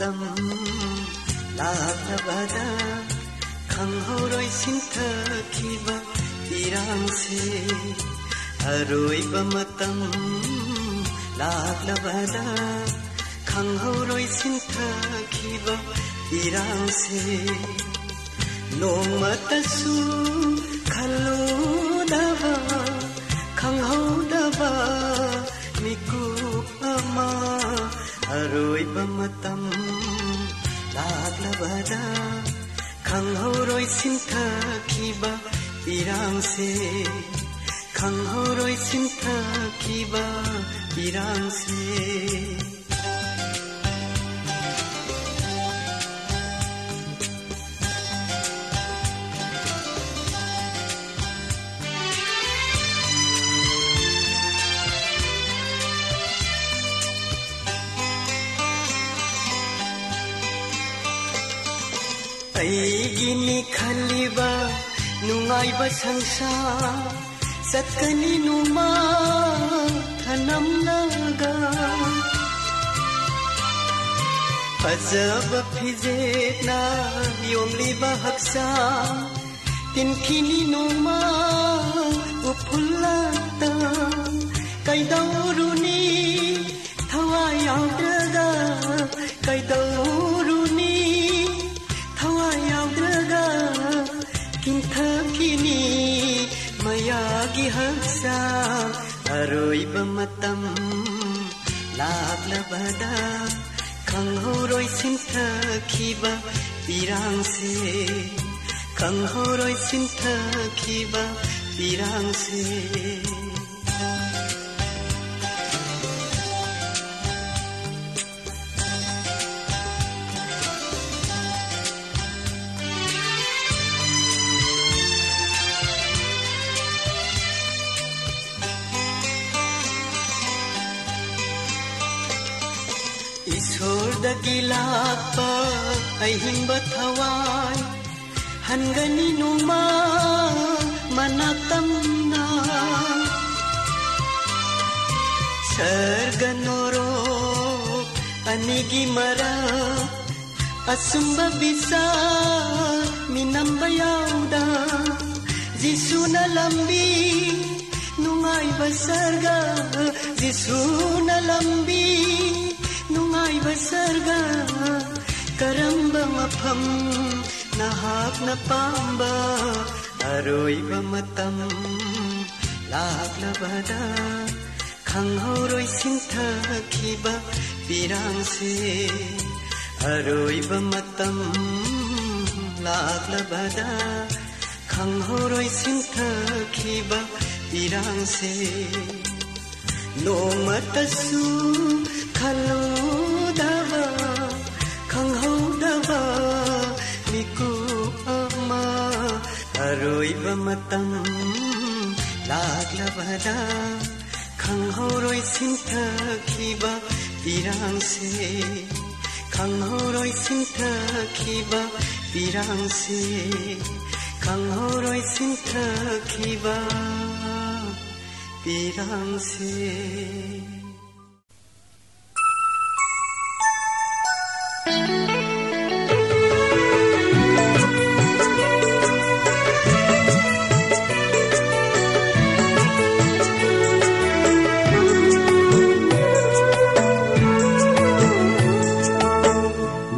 tâm là ta ba da khang ho roi xin thơ khi ba ti rang se aroi ba ma tâm là ta ba da khang ho roi xin thơ khi ba ti rang se nong ma ta su khalo da ba khang ho da ba mi ku pa ma laglabada kang horoi sinta kiba irang se kang horoi sinta kiba irang se संसार सत्कनि नुमा धनं नगा फजब फिजेना योमली बहक्सा तिनखिनि नुमा उफुल्लाता कैदौरुनि थवा याउदगा कैदौरु bihasa aroi bamatam lak labada khang horoi sintha khiba tirang se khang khi sintha đi tirang se ꯂꯥꯛꯄ ꯑꯍꯤꯡꯕ ꯊꯋꯥꯏ ꯍꯟꯒꯅꯤ ꯅꯣꯡꯃ ꯃꯅꯥꯇꯝꯅ ꯁꯔꯒ ꯅꯣꯔꯣꯛ ꯑꯅꯤꯒꯤ ꯃꯔꯛ ꯑꯁꯨꯝꯕ ꯕꯤꯆꯥ ꯃꯤꯅꯝꯕ ꯌꯥꯎꯗ ꯖꯤꯁꯨꯅ ꯂꯝꯕꯤ ꯅꯨꯡꯉꯥꯏꯕ ꯁꯔꯒ ꯖꯤꯁꯨꯅ ꯂꯝꯕꯤ aibă sărga Cărâmbă mă păm Na hap na pamba Aroi bă matam, tăm Lak la bada Khang ho roi xin thơ khi bă Pirang si Aroi bă mă tăm Lak la bada Khang ho roi xin thơ khi bă Pirang si Nông mơ ta su Khang ba matam ama haroi bamatam lagla bada khang horoi sintha khiba, pirang se. Khang horoi sintha khiba, pirang se. Khang horoi sintha khiba, pirang se.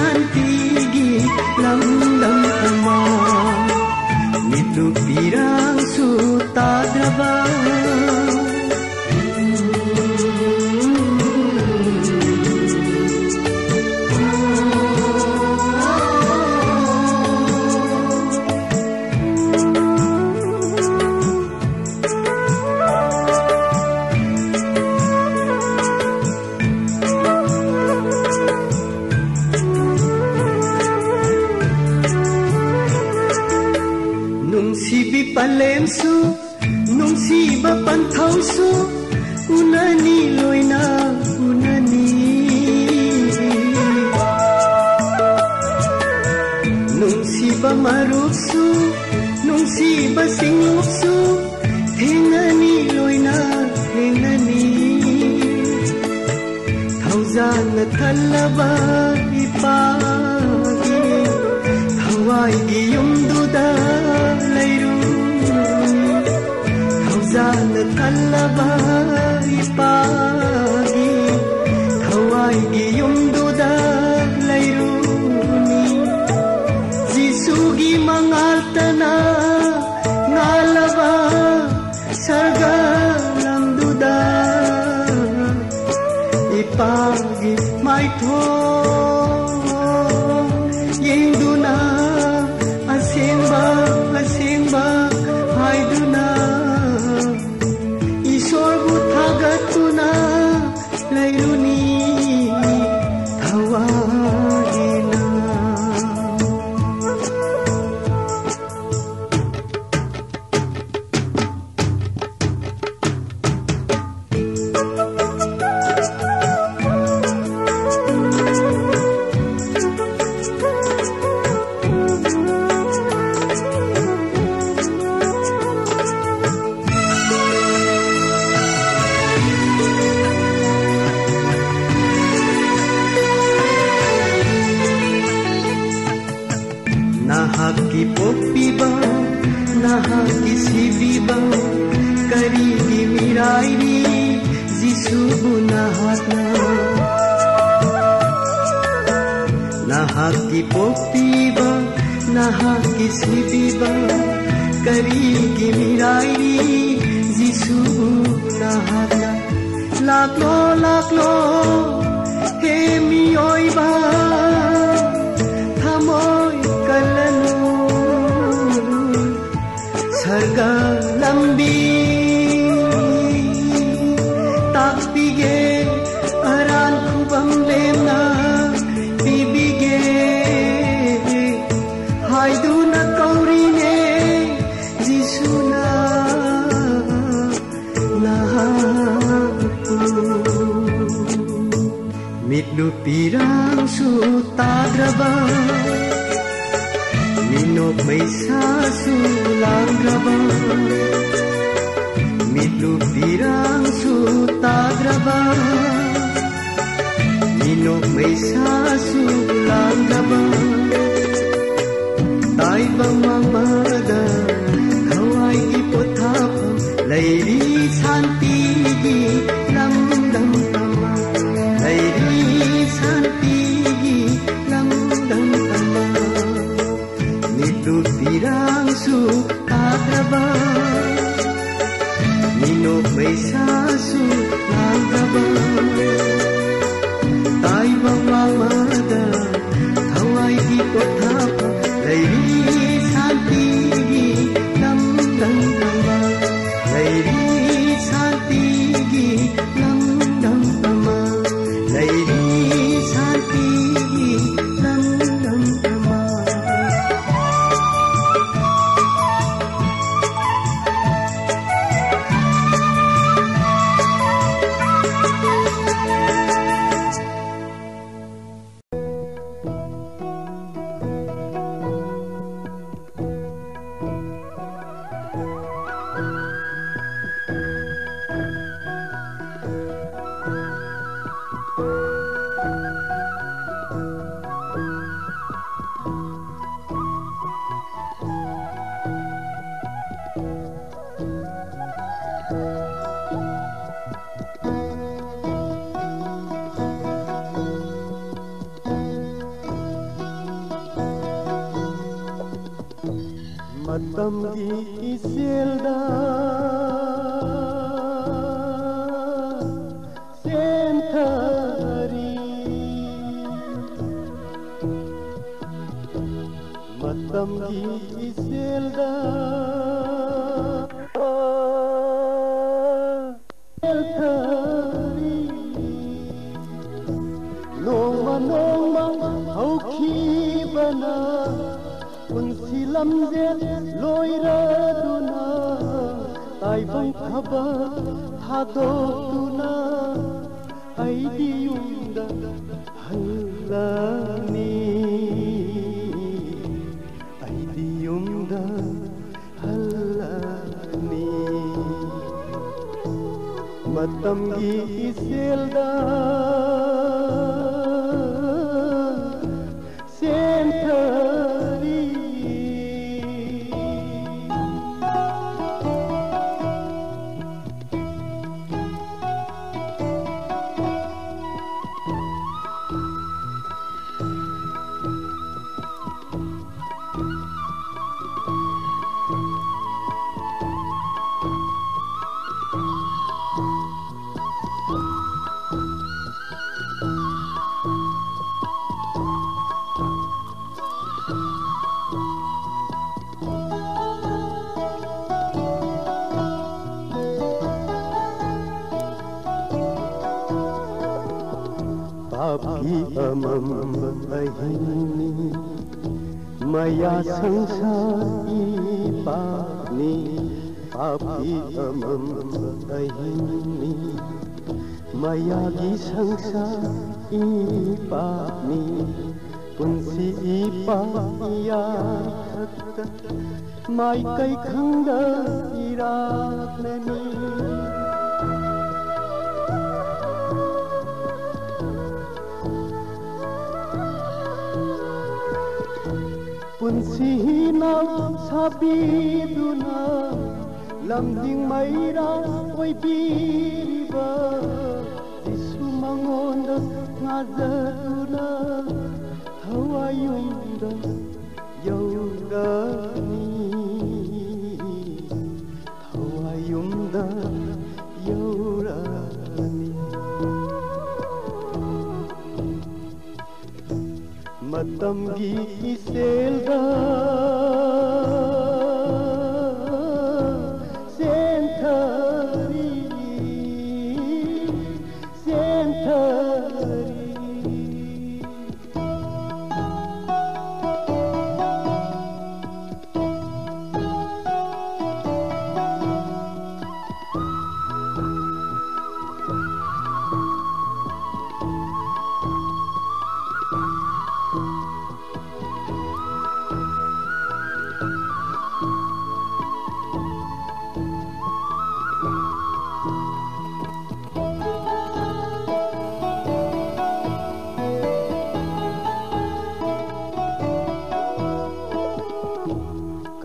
cantik lambang तमम बहिनी मया संसारी पानी पापी तमम बहिनी। मया की संसारी पानी पुंसी ई पाया माई कई खंग इराकनी sihinang sabiduna lamding mayra oi biriba disu mangonda ngazaduna hawayunda yaudah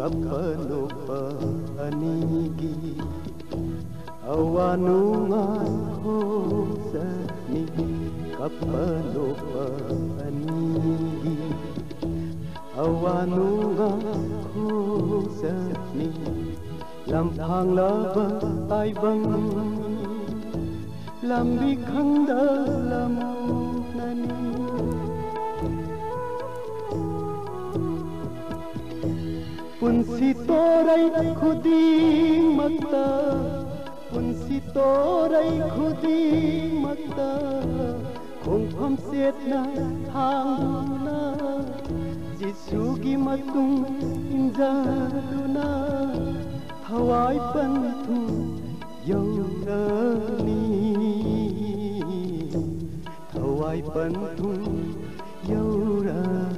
ಕಪ್ಪಲೊಬ್ಬ ಅನಿಗಿ ಅವನು ಹೋಸನಿ ಕಪ್ಪಲೊಬ್ಬ ಅನಿಗಿ ಅವನು ಹೋಸನಿ ಲಂಫಾಂಗ್ಲಬ ತಾಯ್ಬಂಗ್ lambi khanda lamunani punsi torai khuding makta punsi torai khuding makta khongpham setna thanguna jisugi matung injaduna thawai panthu yaurani thawai panthu yaurani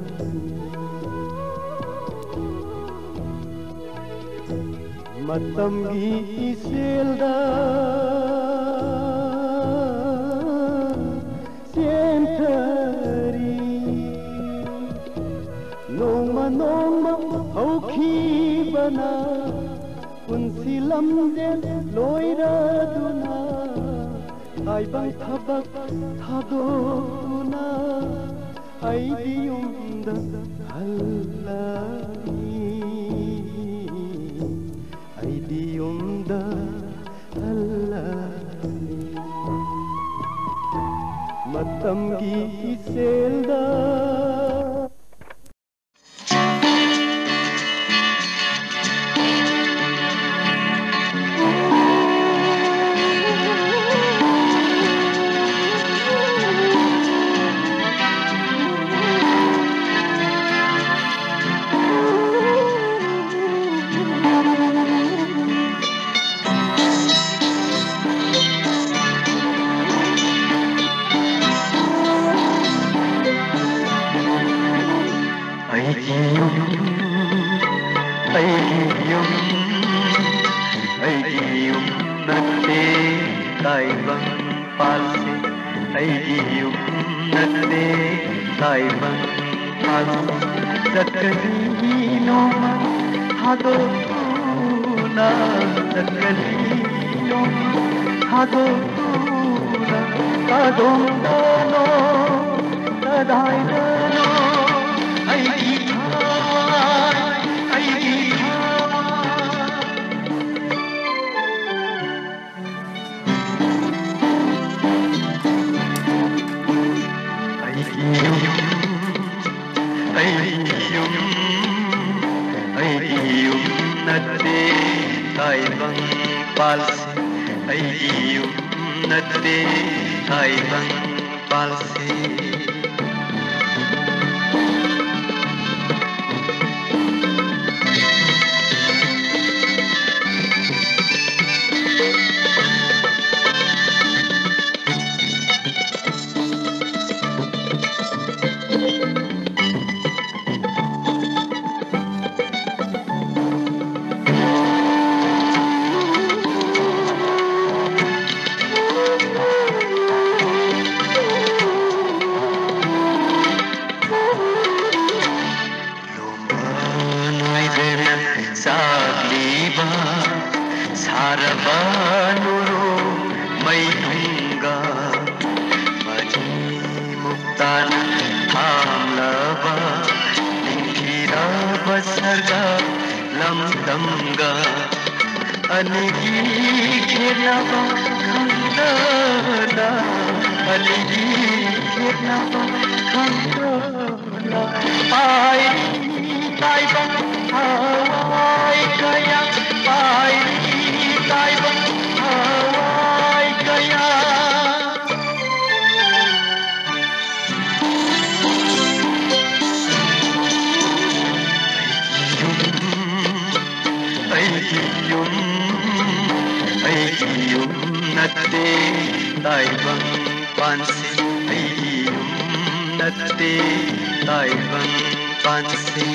Matamgi iselda Sientari Nongma nongma hauki bana Punsi lamden loira duna Aibang thabak thadona Aidi yumda Allah संगीत सेल्दा न हा नतीनो हथो कदू क ഐതിഹ്യം ഐതിഹ്യം നത്തേ തായ്വം പാൽസി ഐതിഹ്യം നത്തേ തായ്വം പാൽസി ദൈവം പൻസിയും നത്തേ ദൈവം പൻസേ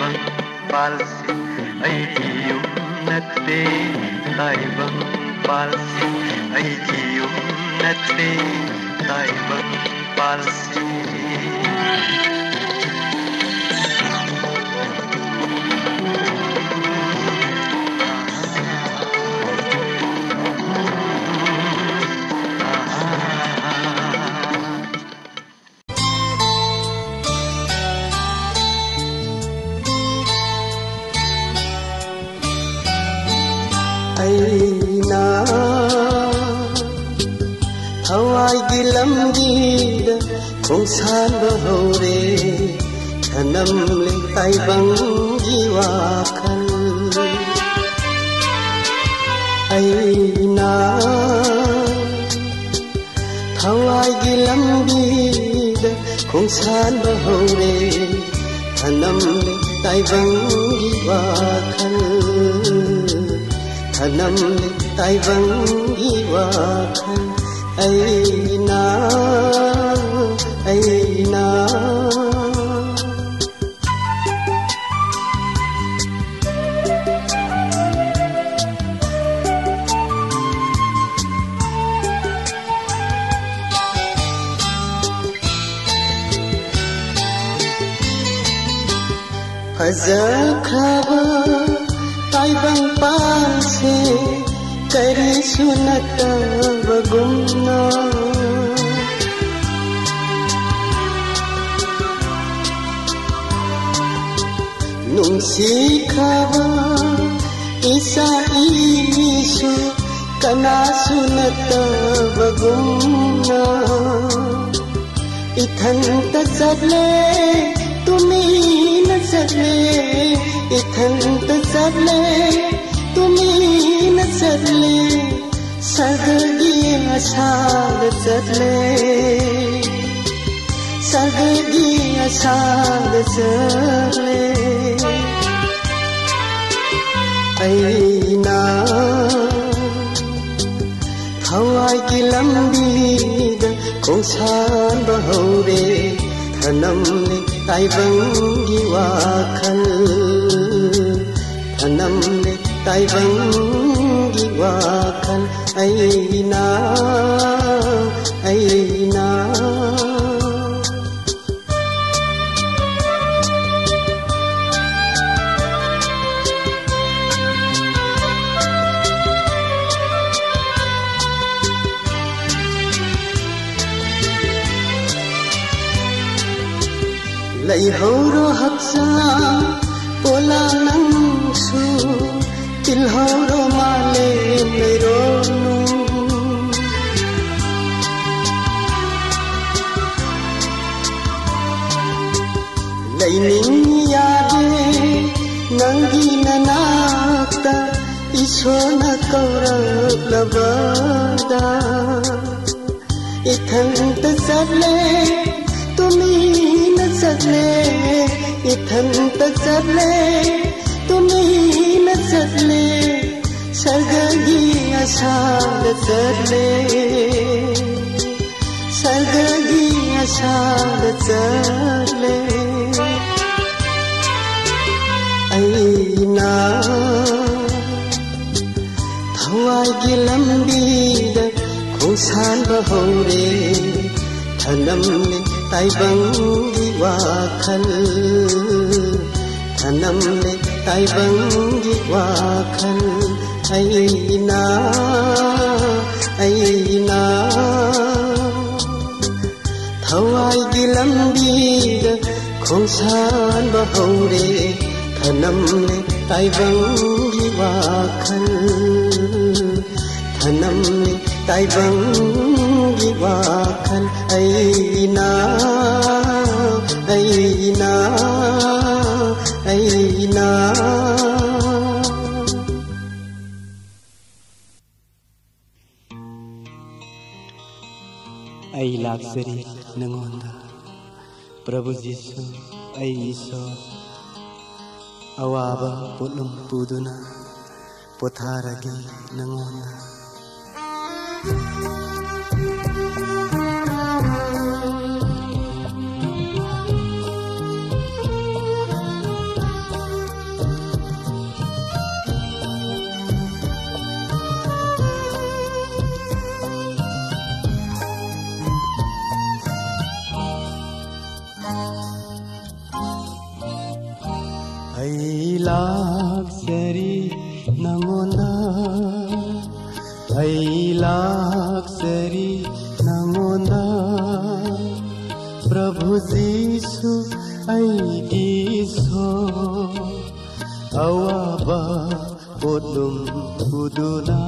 طيبة فالسي أيدي يمنتي طيبة فالسي أيدي يمنتي طيبة فالسي ಸಾಲ್ವಹೋರೆ ಧನಂಲಿ ತೈವಂಗಿವಾಕಲ್ ಐನಾ ಹವಾಯಿಗೆ ಲಂಬೀದ ಖುಸಾಲ್ವಹೋರೆ ಧನಂಲಿ ತೈವಂಗಿವಾಕಲ್ ಧನಂಲಿ ತೈವಂಗಿವಾಕಲ್ ಐನಾ न ईसा कलाशुनगुना इथन्त सले तु से इ इथन्त सले سرگردی اچار سدله سرگردی اچار سدله اینا هوای کی لمبی د کوسان بهوره thनम ने ताइबंगी वाखल थनम ने ताइबंगी वाखल ai na. कौरब इथन्त चले तु चले इथन्त चले तु ने स्वग यि अषाल चले स्वर्गीयशाे अ विलम्बिद खोसान बहौरे थनमले ताइबङ्गी वाखल थनमले ताइबङ्गी वाखल ऐना ऐना थवाई गिलम्बिद खोसान बहौरे धनम् तैवङ्गिवाखन् धनम् तैवङ्गिवाखन् ऐना ऐना ऐना ai lạc seri nangonda prabhu jisu ai Ishwar awaba pulum puduna potaragi nangona Thank you. लाक्षरी नमो नैलाक्षरी नमो न प्रभुजीषु ऐगीशो रि नमोदा पुदुना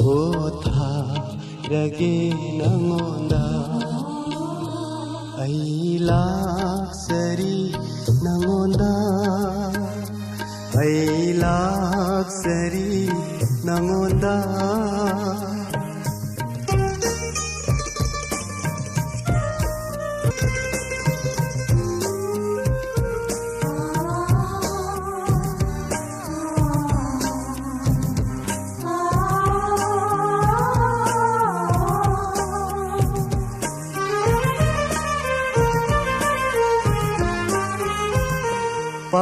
जीशु रगे नमो ऐला नमो भैलाक्षरी नगोदा nangonda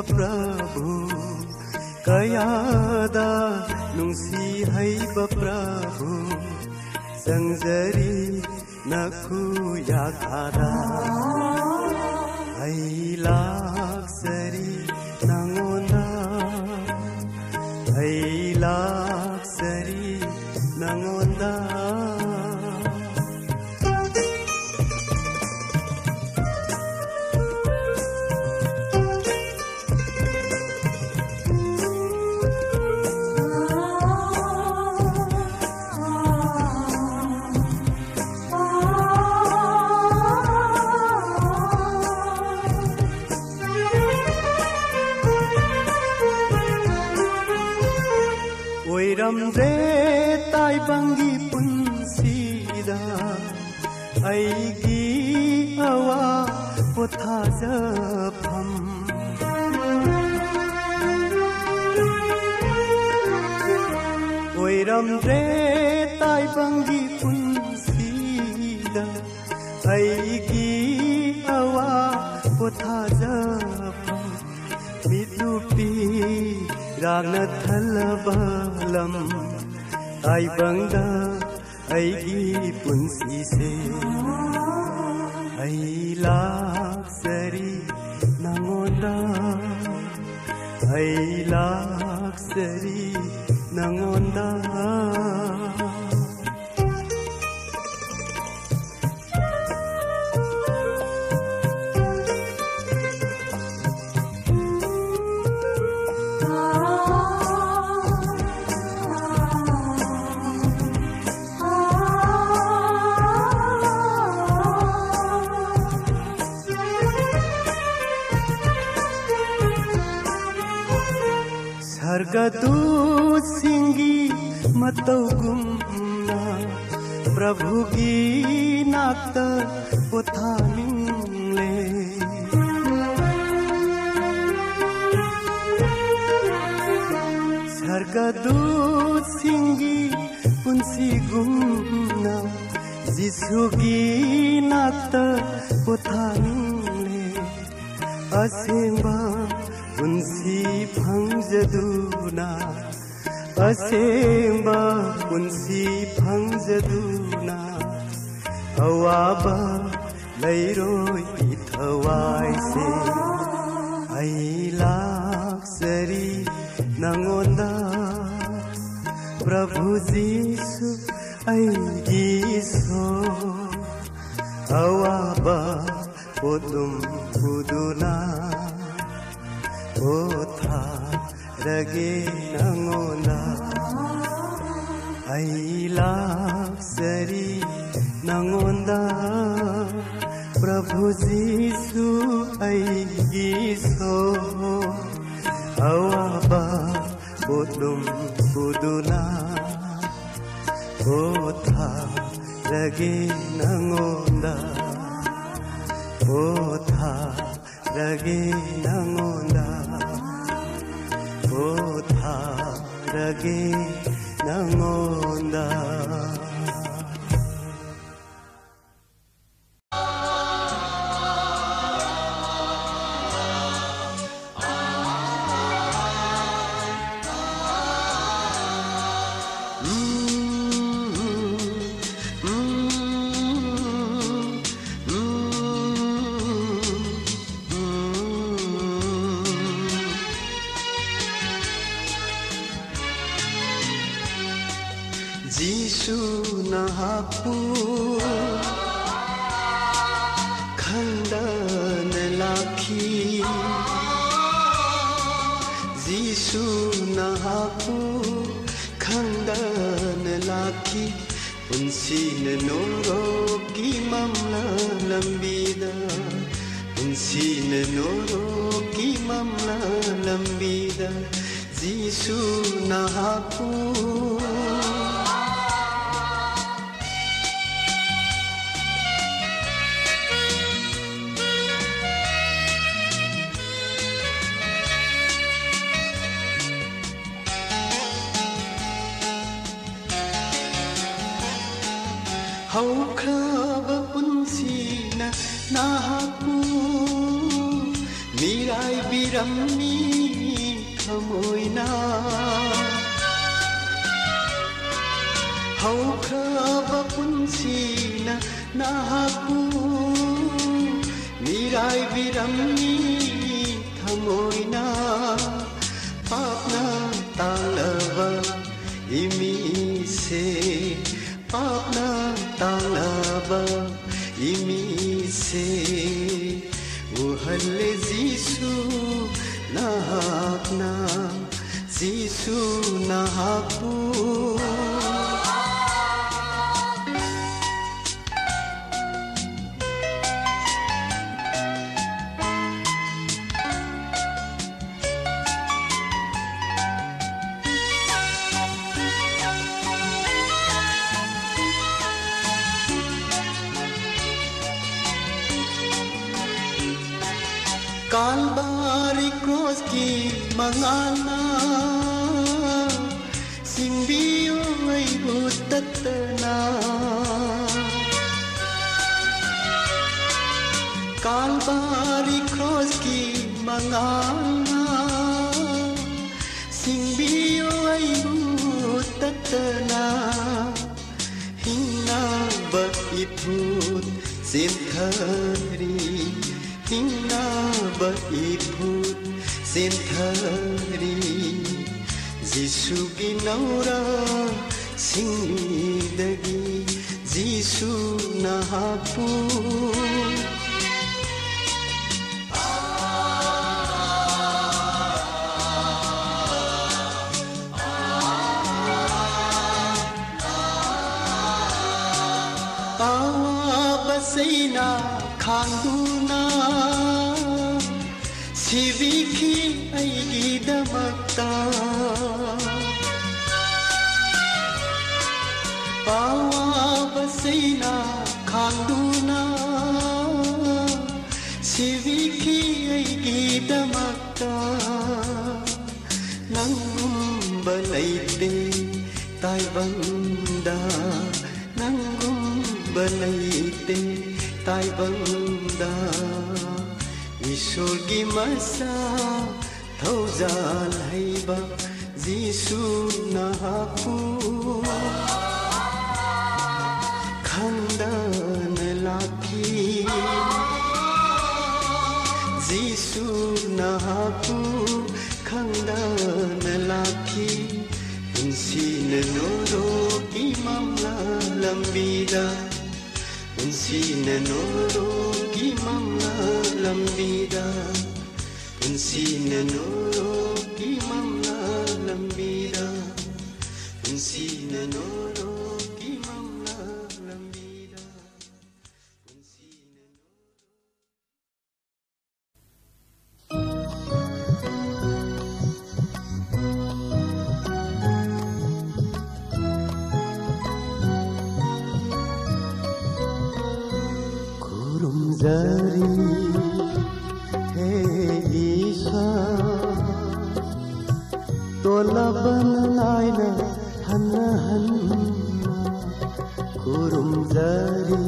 Prabhu Kayada nungsi haiba Prabhu Sangjari naku hay la. ꯔꯥꯛꯅ ꯊꯜꯂꯕ ꯂꯝ ꯇꯥꯏꯕꯪꯗ ꯑꯩꯒꯤ ꯄꯨꯟꯁꯤꯁꯦ ꯑꯩ ꯂꯥꯛꯆꯔꯤ ꯅꯉꯣꯟꯗ ꯑꯩ ꯂꯥꯛꯆꯔꯤ ꯅꯉꯣꯟꯗ गदु सि मतौ गु प्रभु की ना जिसुना हापु खण्डन लाखी जिसुना हापु खण्डन लाखी पुन्सिन नोरोकी mamla lambida punsina noroki mamla lambida jisu na hapu haukhaba Punsina nahaku mirai biramni khamoina haukhaba punsina nahaku mirai biramni jisu nahakna jisu nahaku Kalbari mangana Simbiyo ay utatna Kalbari cross ki mangana Simbiyo ay utatna Hina ba iput sinthari Hina ba iput सिन्थरी जिसु बिनौरा सिंदगी जिसु नहापू। खांदू ना सिविखी ගීදමක්තා පවාබසයිනා කඳුනා සිවිකියයි ගීදමක්තා නංගුම්බලයිතේ තයිබන්දා නංගුම්බලයිතේ තයිබන්දා විශුල්ගි මසා روزا الهيبة زيسو نهاكو خندان لاكي زيسو نهاكو خندان لاكي انسين نورو إمام لامبيدا انسين نورو إمام لامبيدا sine nous. ಲಬನ ನಾಯ್ನ ಹನ್ನ ಹನ್ನ ಕುರುಂ ಜರಿ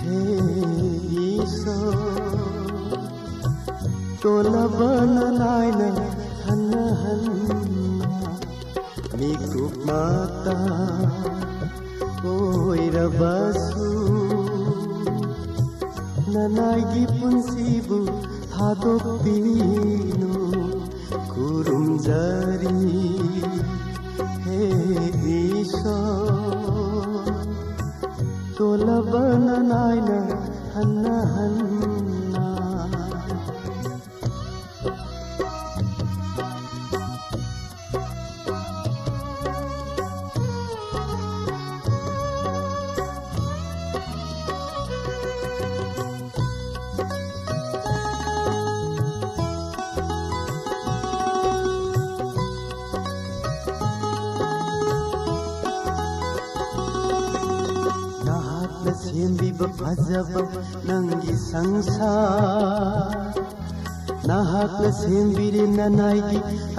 ಹೇ ಈಸೋ ತೋಲಬನ ನಾಯ್ನ ಹನ್ನ ಹನ್ನ మీకు మాత ఓయిరబాసు ననాగి పున్సిబు హాదొప్పి Jesus.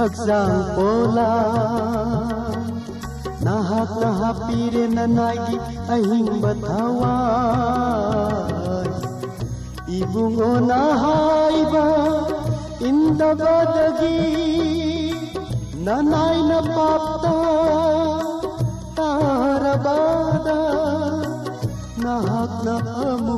ಅಜ್ಜಾಂ ಪೋಲಾ ನಹ ನಹ ಪೀರೆ ನನಾಗಿ ಅಹಿಂ ಬಥವಾ ಇಬುಂಗೋ ನಹಾಯಿಬ ಇಂದ ಬದಗಿ ನನಾಯ್ನ ಪಾಪ್ತ ತಾರ ಬಾದ ನಹಕ್ ನಹ ಮೂ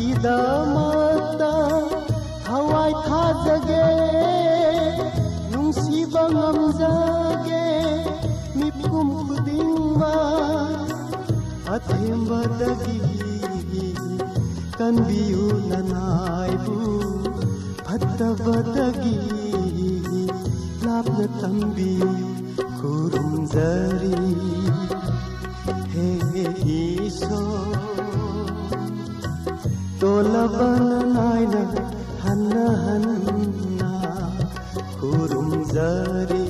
ꯅꯍꯥꯛꯀꯤꯗꯃꯛꯇ ꯊꯋꯥꯏ ꯊꯥꯖꯒꯦ ꯅꯨꯡꯁꯤꯕ ꯉꯝꯖꯒꯦ ꯃꯤꯄꯨꯝ ꯈꯨꯗꯤꯡꯃꯛ ꯑꯊꯦꯝꯕꯗꯒꯤ ꯀꯟꯕꯤꯌꯨ ꯅꯅꯥꯏꯕꯨ ꯐꯠꯇꯕꯗꯒꯤ ꯂꯥꯞꯅ ꯊꯝꯕꯤꯌꯨ ꯈꯨꯔꯨꯝꯖꯔꯤ ಲಬನ ನಾಯ್ನ ಹನ್ನ ಹನ್ನ ಕುರುಂ ಜರಿ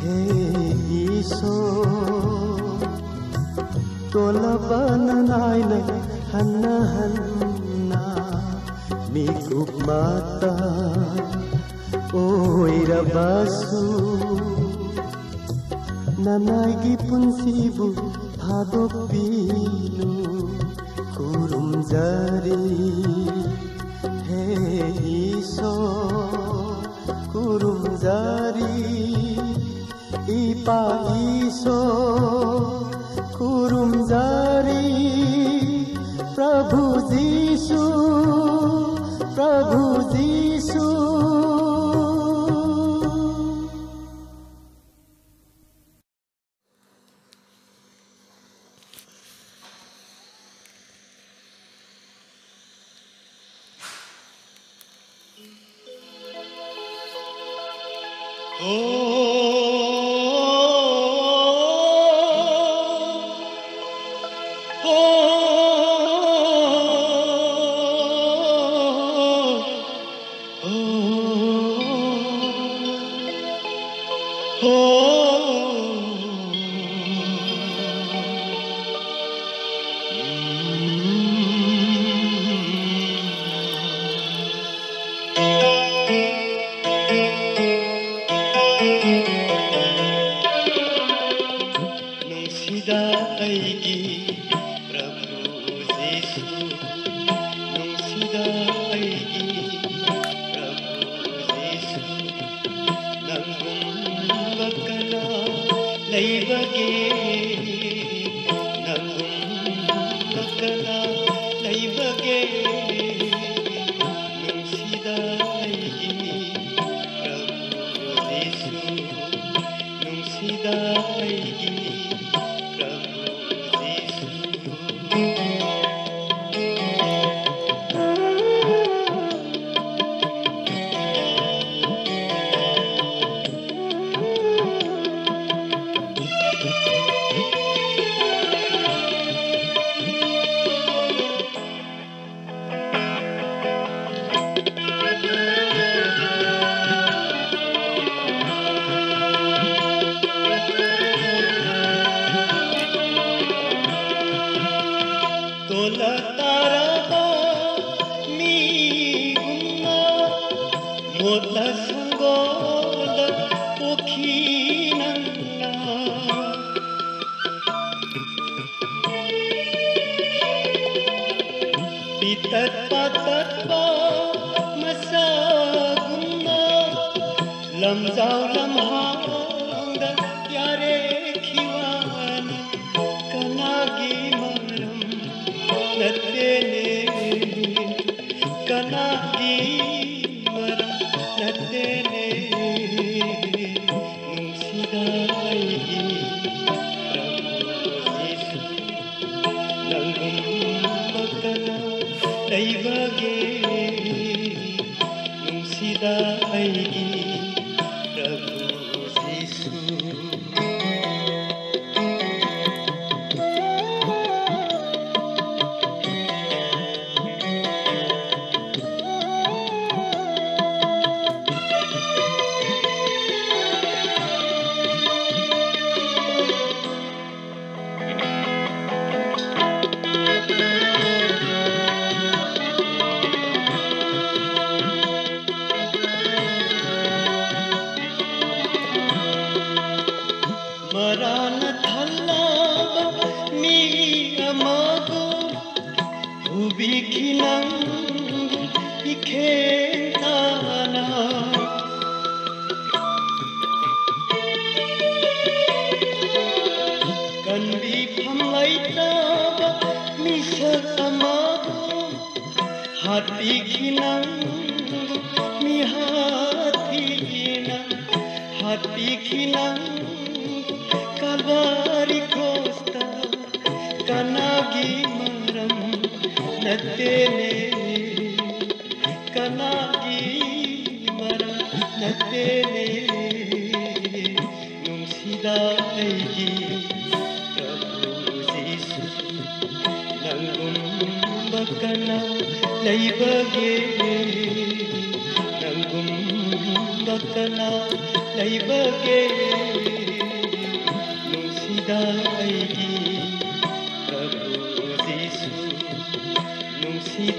ಹೇ ಈಶೋ ತೋಲಬನ ನಾಯ್ನ ಹನ್ನ ಹನ್ನ ಮೀ ಕುಪ್ ಮಾತಾ ಓಯ್ರ ಬಾಸು ನನಗೆ ಪುನ್ಸಿಬು 嘻 पितत पातत पा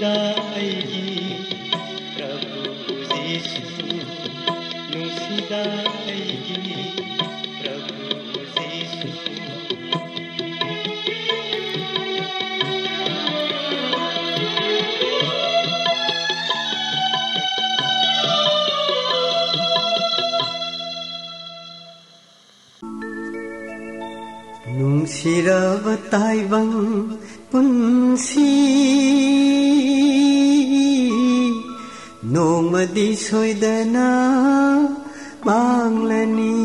दा ऐगी प्रभु जीशु नुसिदा ऐगी प्रभु जीशु Nung sira batai bang pun si দিশই দেনা বাংলানি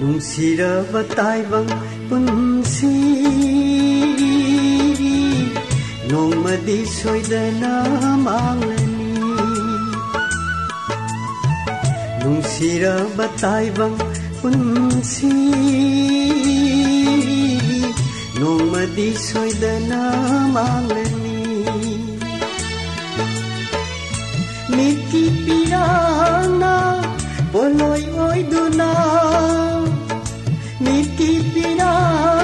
নুসিরা বাতাইবাং di soi de na mangleni nung sira batai bang unsi nung madi soi de na mangleni miki pirana poloi oi duna miki pirana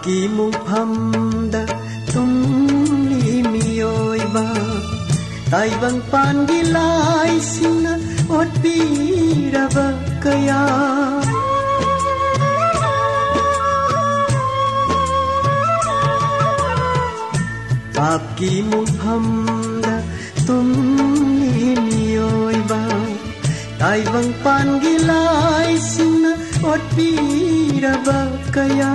akimu phamda thumli miyoiba taibang pandilai sina otpirava kaya akimu phamda thumli miyoiba taibang pandilai sina otpirava kaya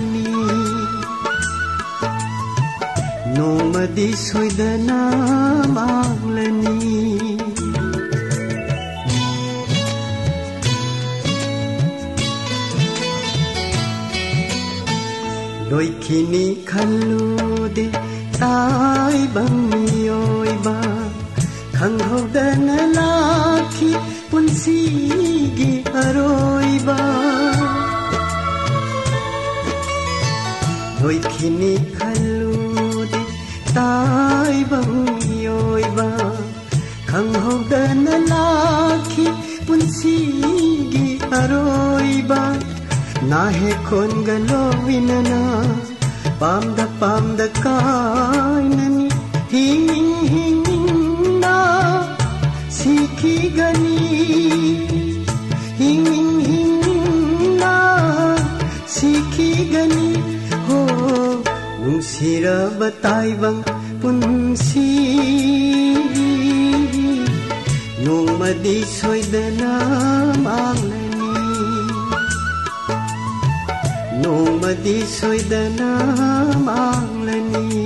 ꯅꯣꯡꯃꯗꯤ ꯁꯣꯏꯗꯅ ꯃꯥꯡꯂꯅꯤ ꯂꯣꯏꯈꯤꯅꯤ ꯈꯜꯂꯨꯗꯦ ꯇꯥꯏꯕꯪ ꯃꯤꯑꯣꯏꯕ ꯈꯪꯍꯧꯗꯅ ꯂꯥꯛꯈꯤ ꯄꯨꯟꯁꯤꯒꯤ ꯑꯔꯣꯏꯕ ꯂꯣꯏꯈꯤꯅꯤ ನಾಹೆ ಕೊನ್ಗಲೋ ವಿನನ ಪಾಮ್ದ ಪಾಮ್ದ ಕಾಯ್ನನಿ ಹೀನಿಂಗ್ ಹೀನಿಂಗ್ ನಾ ಸಿಖಿ ಗನಿ ಹೀನಿಂಗ್ ಹೀನಿಂಗ್ ನಾ ಸಿಖಿ ಗನಿ ಹೋ ನುಂಗ್ಸಿರ ಬತಾಯ್ವಂಗ್ ಪುನ್ಸಿ ನೋಂಗಮದಿ ಸೊಯ್ದನ ಮಾಮ್ನ ನೋಮದಿ ಸೊಯ್ದನ ಮಾಂಗ್ಲನಿ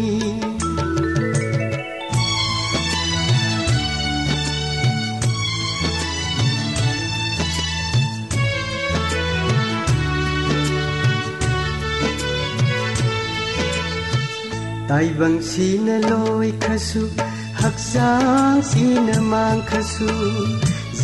tai bang si na loi su, hak sang si mang mang su.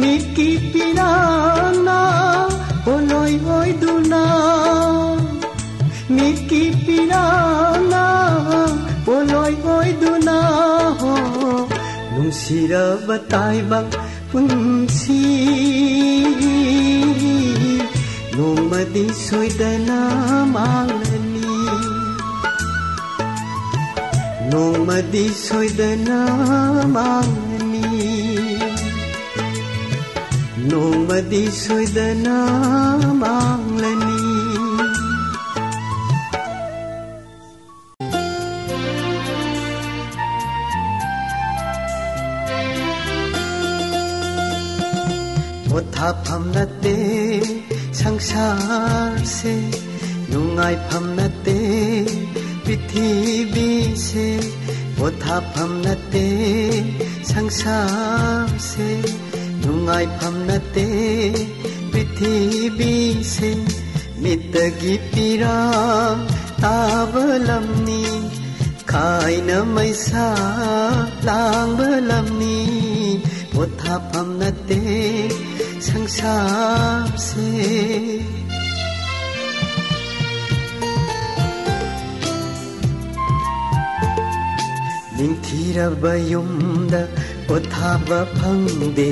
niki pirana boloi oi duna. Niki pirana boloi oi duna. Ho lung sira batai bang punsi. Nomadi soidana malani. Nomadi soidana malani. ನೋಮದಿ ಸೊಯ್ದನ ಮಾಂಗ್ಲನಿ ಪೊಥಾಫಂ ನತ್ತೆ ಸಂಸಾರಸೆ ನುಂಗಾಯ್ಫಂ ನತ್ತೆ ಪೃಥಿವಿಸೆ ಪೊಥಾಫಂ ನತ್ತೆ ಸಂಸಾರಸೆ ꯅꯠꯇꯦ ꯄ꯭ꯔꯤꯊꯤꯕꯤꯁꯦ ꯃꯤꯠꯇꯒꯤ ꯄꯤꯔꯥꯡ ꯇꯥꯕ ꯂꯝꯅꯤ ꯈꯥꯏꯅ ꯃꯩꯁꯥ ꯂꯥꯡꯕ ꯂꯝꯅꯤ ꯄꯣꯊꯥꯐꯝ ꯅꯠꯇꯦ ꯁꯪꯁꯥꯔꯁꯦ ꯅꯤꯡꯊꯤꯔꯕ ꯌꯨꯝꯗ ꯄꯣꯊꯥꯕ ꯐꯪꯗꯦ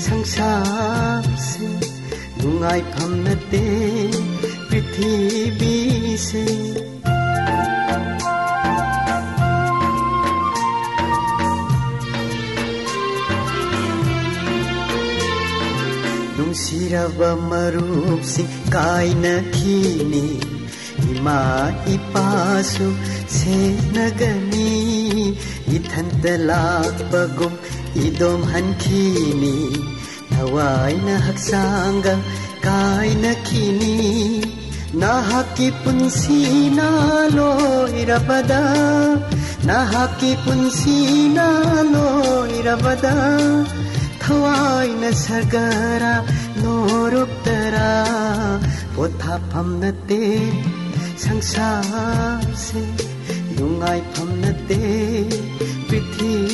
संसार नुंगाय फमनते पृथ्वी से सिरब मरूप सिंह काय नखीनी इमा इपासु से नगनी इथंत बगु idom hankini thawaina haksanga kaina kini nahaki punsi na loirabada nahaki punsi na lo loirabada thwaina sagara noruktara potha phamna te sangsar se yungai phamna te prithvi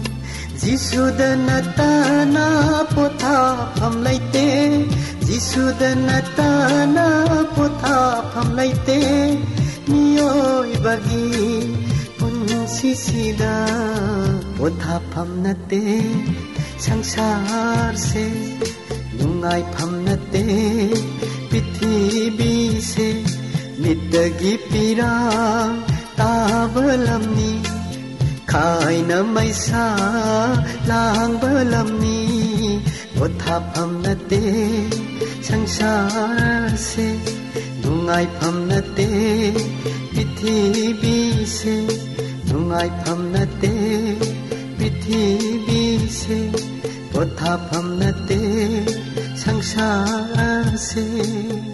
जिसुदन ताना पोथा हमलाई ते जिसुदन ताना पोथा हमलाई ते नियोय बगी पुन्सिसिदा पोथा फमन ते संसार से नुंगाई फमन ते पृथ्वी से मितगी पीरा ताबलमनी खाइन मैसा लाहांब लम्नी पोथाफम नते संसार से नुंगाइफम नते पृथ्वी से नुंगाइफम नते पृथ्वी से पोथाफम नते संसार से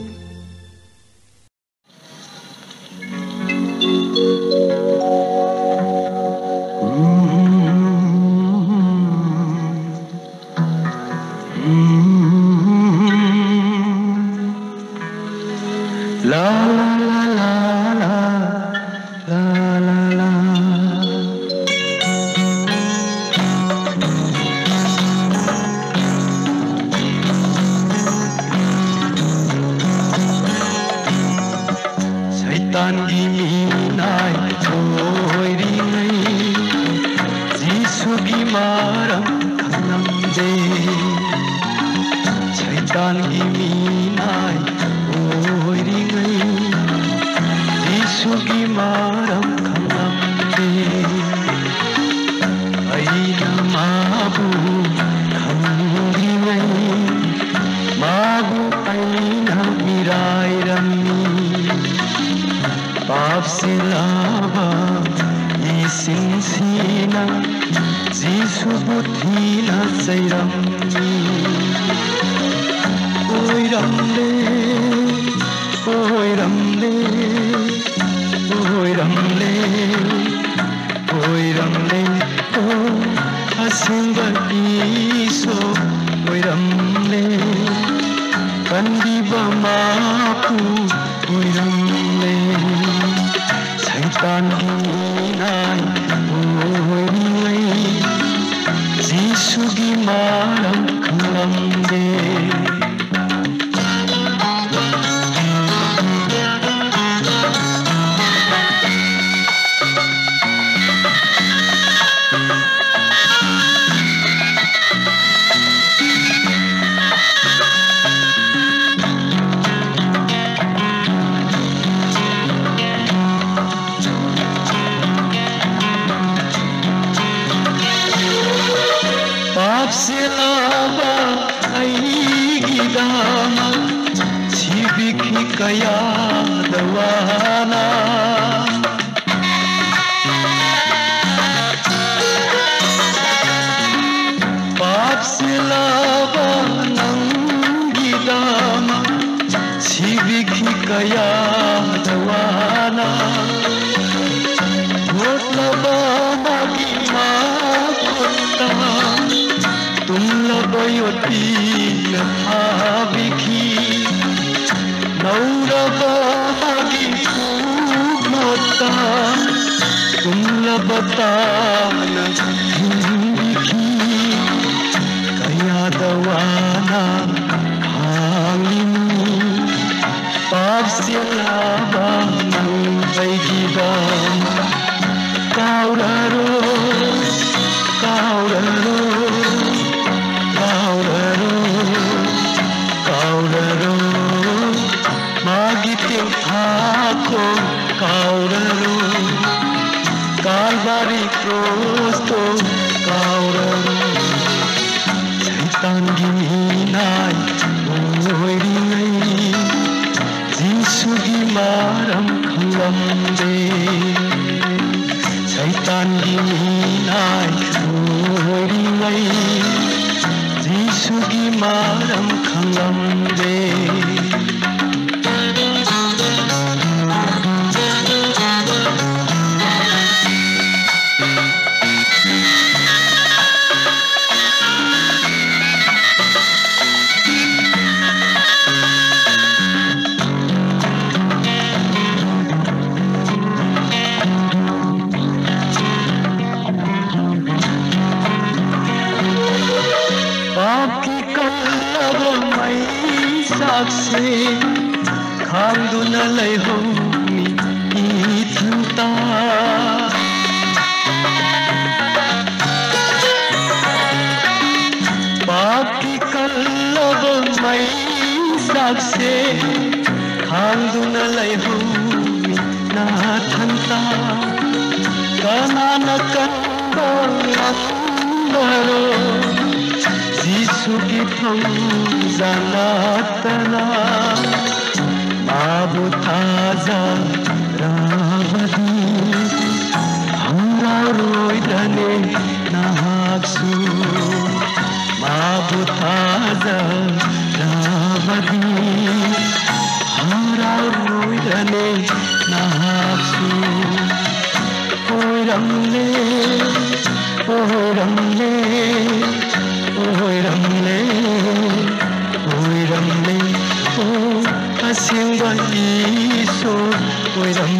ഈശോർ ഉയരം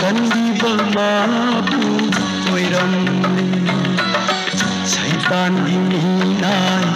കണ്ടീപമാകൂ ഉയരം സൈത്താൻ ഇനി നായി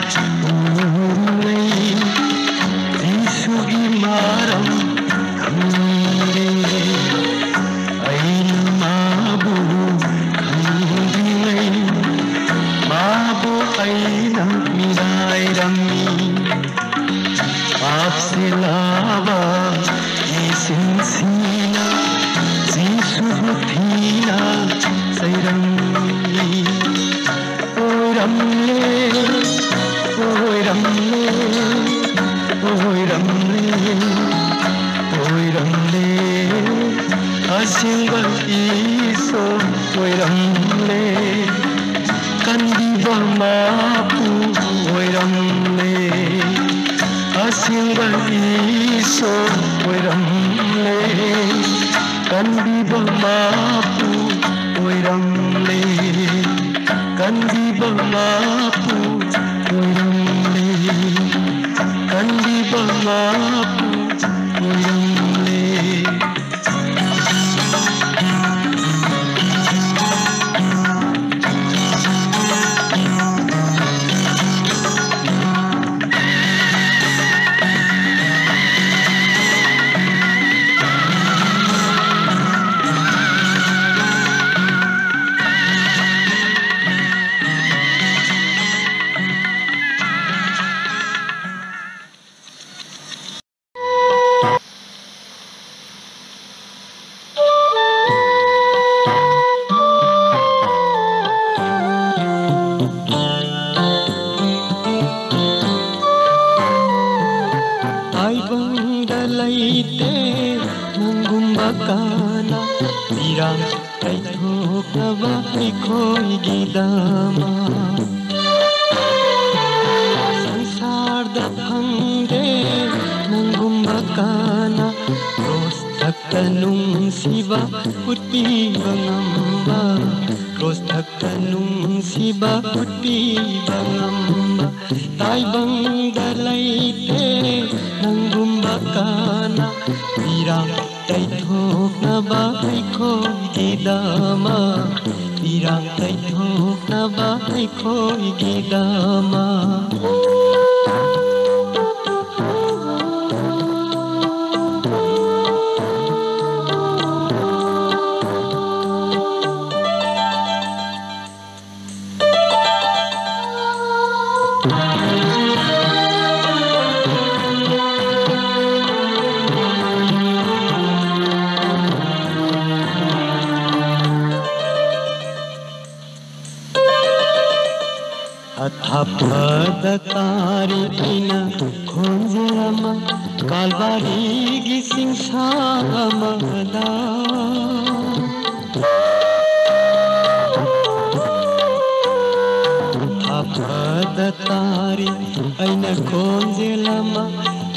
Hangde ng gumakana siba puti bangamba Cross siba puti bangamba Tay bang dalay te ng gumakana Tira tay thok na bahay ko gidama Tirang tay thok na bahay ko gidama Oh ಅಪದ ತಾರಿಕಿನ ಕೊಂಜರಮ ಕಾಲ್ವಾರಿಗೆ ಸಿಂಹಾಗ ಮಗದ ಅಪದ ತಾರಿ ಐನ ಕೊಂಜಲಮ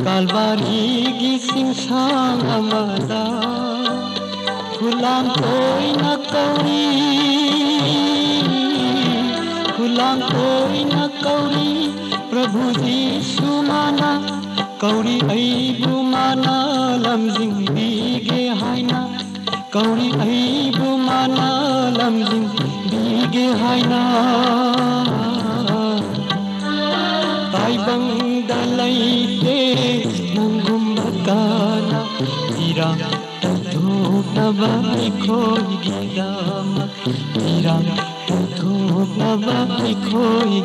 ಕಾಲ್ವಾರಿಗೆ ಸಿಂಹಾಗ ಮಗದ ಗುಲಾಂ ಕೋಯ್ನ ಕೌರಿ भूला कोई न कौड़ी प्रभु जी सुमाना कौड़ी ऐ बुमाना लमजिंग बीगे हायना कौड़ी ऐ बुमाना लमजिंग बीगे हायना ताइबंग दलाई ते नंगुम बकाना तीरा तदो नबाई खोई गिदा तीरा मोहब्बत खोई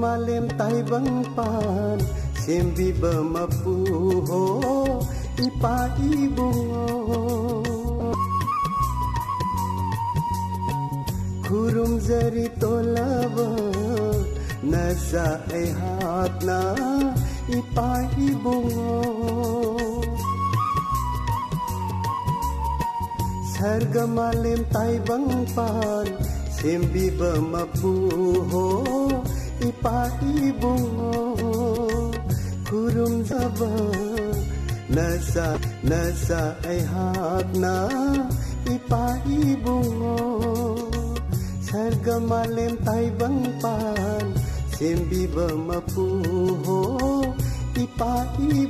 malim tay bang pan sembi ba mapuho ipa ibungo kurum zari tolaba nasa ay hat na ipa ibungo sarga malim tay bang pan sembi ba mapuho babae bungo Kurung daba Nasa, ay hak na Ipahi bungo Sarga malem tay bang pan Sembi ba mapuho Ipahi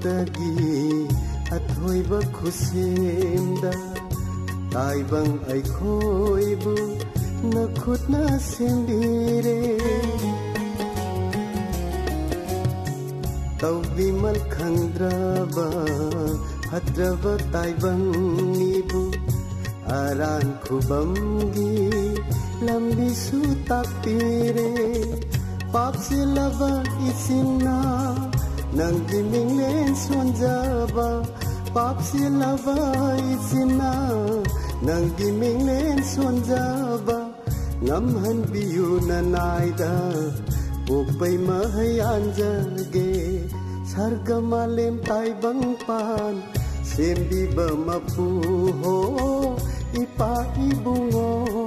ꯄꯨꯝꯅꯃꯛꯇꯒꯤ ꯑꯊꯣꯏꯕ ꯈꯨꯁꯦꯝꯗ ꯇꯥꯏꯕꯪ ꯑꯩꯈꯣꯏꯕꯨ ꯅꯈꯨꯠꯅ ꯁꯦꯝꯕꯤꯔꯦ ꯇꯧꯕꯤꯃꯜ ꯈꯪꯗ꯭ꯔꯕ ꯐꯠꯇ꯭ꯔꯕ ꯇꯥꯏꯕꯪꯅꯤꯕꯨ ꯑꯔꯥꯟ ꯈꯨꯕꯝꯒꯤ ꯂꯝꯕꯤꯁꯨ ꯇꯥꯛꯄꯤꯔꯦ ꯄꯥꯞꯁꯤꯜꯂꯕ nang diming len suan jaba pap si lava isina nang diming len suan jaba ngam han biu na nai da puk pai ma hayan jage sarga malem tai băng pan. Sembi ba phù ho ipa ibungo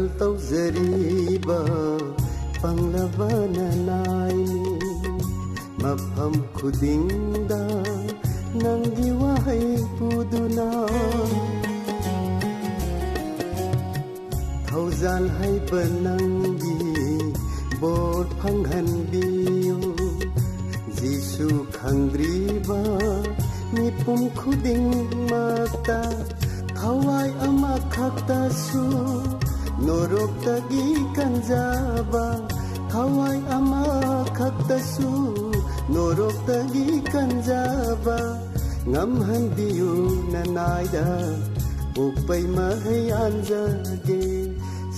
ꯇꯧꯖꯔꯤꯕ ꯄꯪꯂꯕ ꯅꯅꯥꯏꯅꯤ ꯃꯐꯝ ꯈꯨꯗꯤꯡꯗ ꯅꯪꯒꯤ ꯋꯥꯍꯩ ꯄꯨꯗꯨꯅ ꯊꯧꯖꯥꯜ ꯍꯩꯕ ꯅꯪꯒꯤ ꯕꯣꯔ ꯐꯪꯍꯟꯕꯤꯌꯨ ꯖꯤꯁꯨ ꯈꯪꯗ꯭ꯔꯤꯕ ꯃꯤꯄꯨꯝ ꯈꯨꯗꯤꯡꯃꯛꯇ ꯊꯋꯥꯏ ꯑꯃꯈꯛꯇꯁꯨ norok tagi kanjaba khawai ama khatasu norok tagi kanjaba ngam handiu nanaida ukpai mahay anjage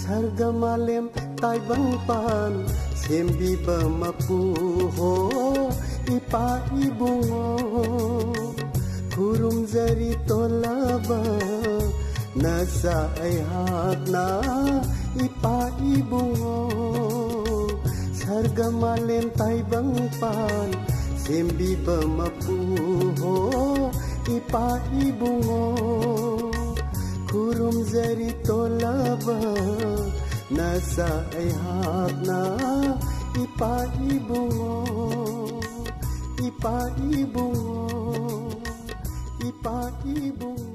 sargamalem taibang pan. Sembi ba ma pu ho ipa ibungo kurum jari tolaba Nasa na ipaibungo Sarga malentay bang pan Simbi ba mapuho Ipaibungo Kurum zari tolaba Nasa ayhat na ipaibungo Ipaibungo Ipaibungo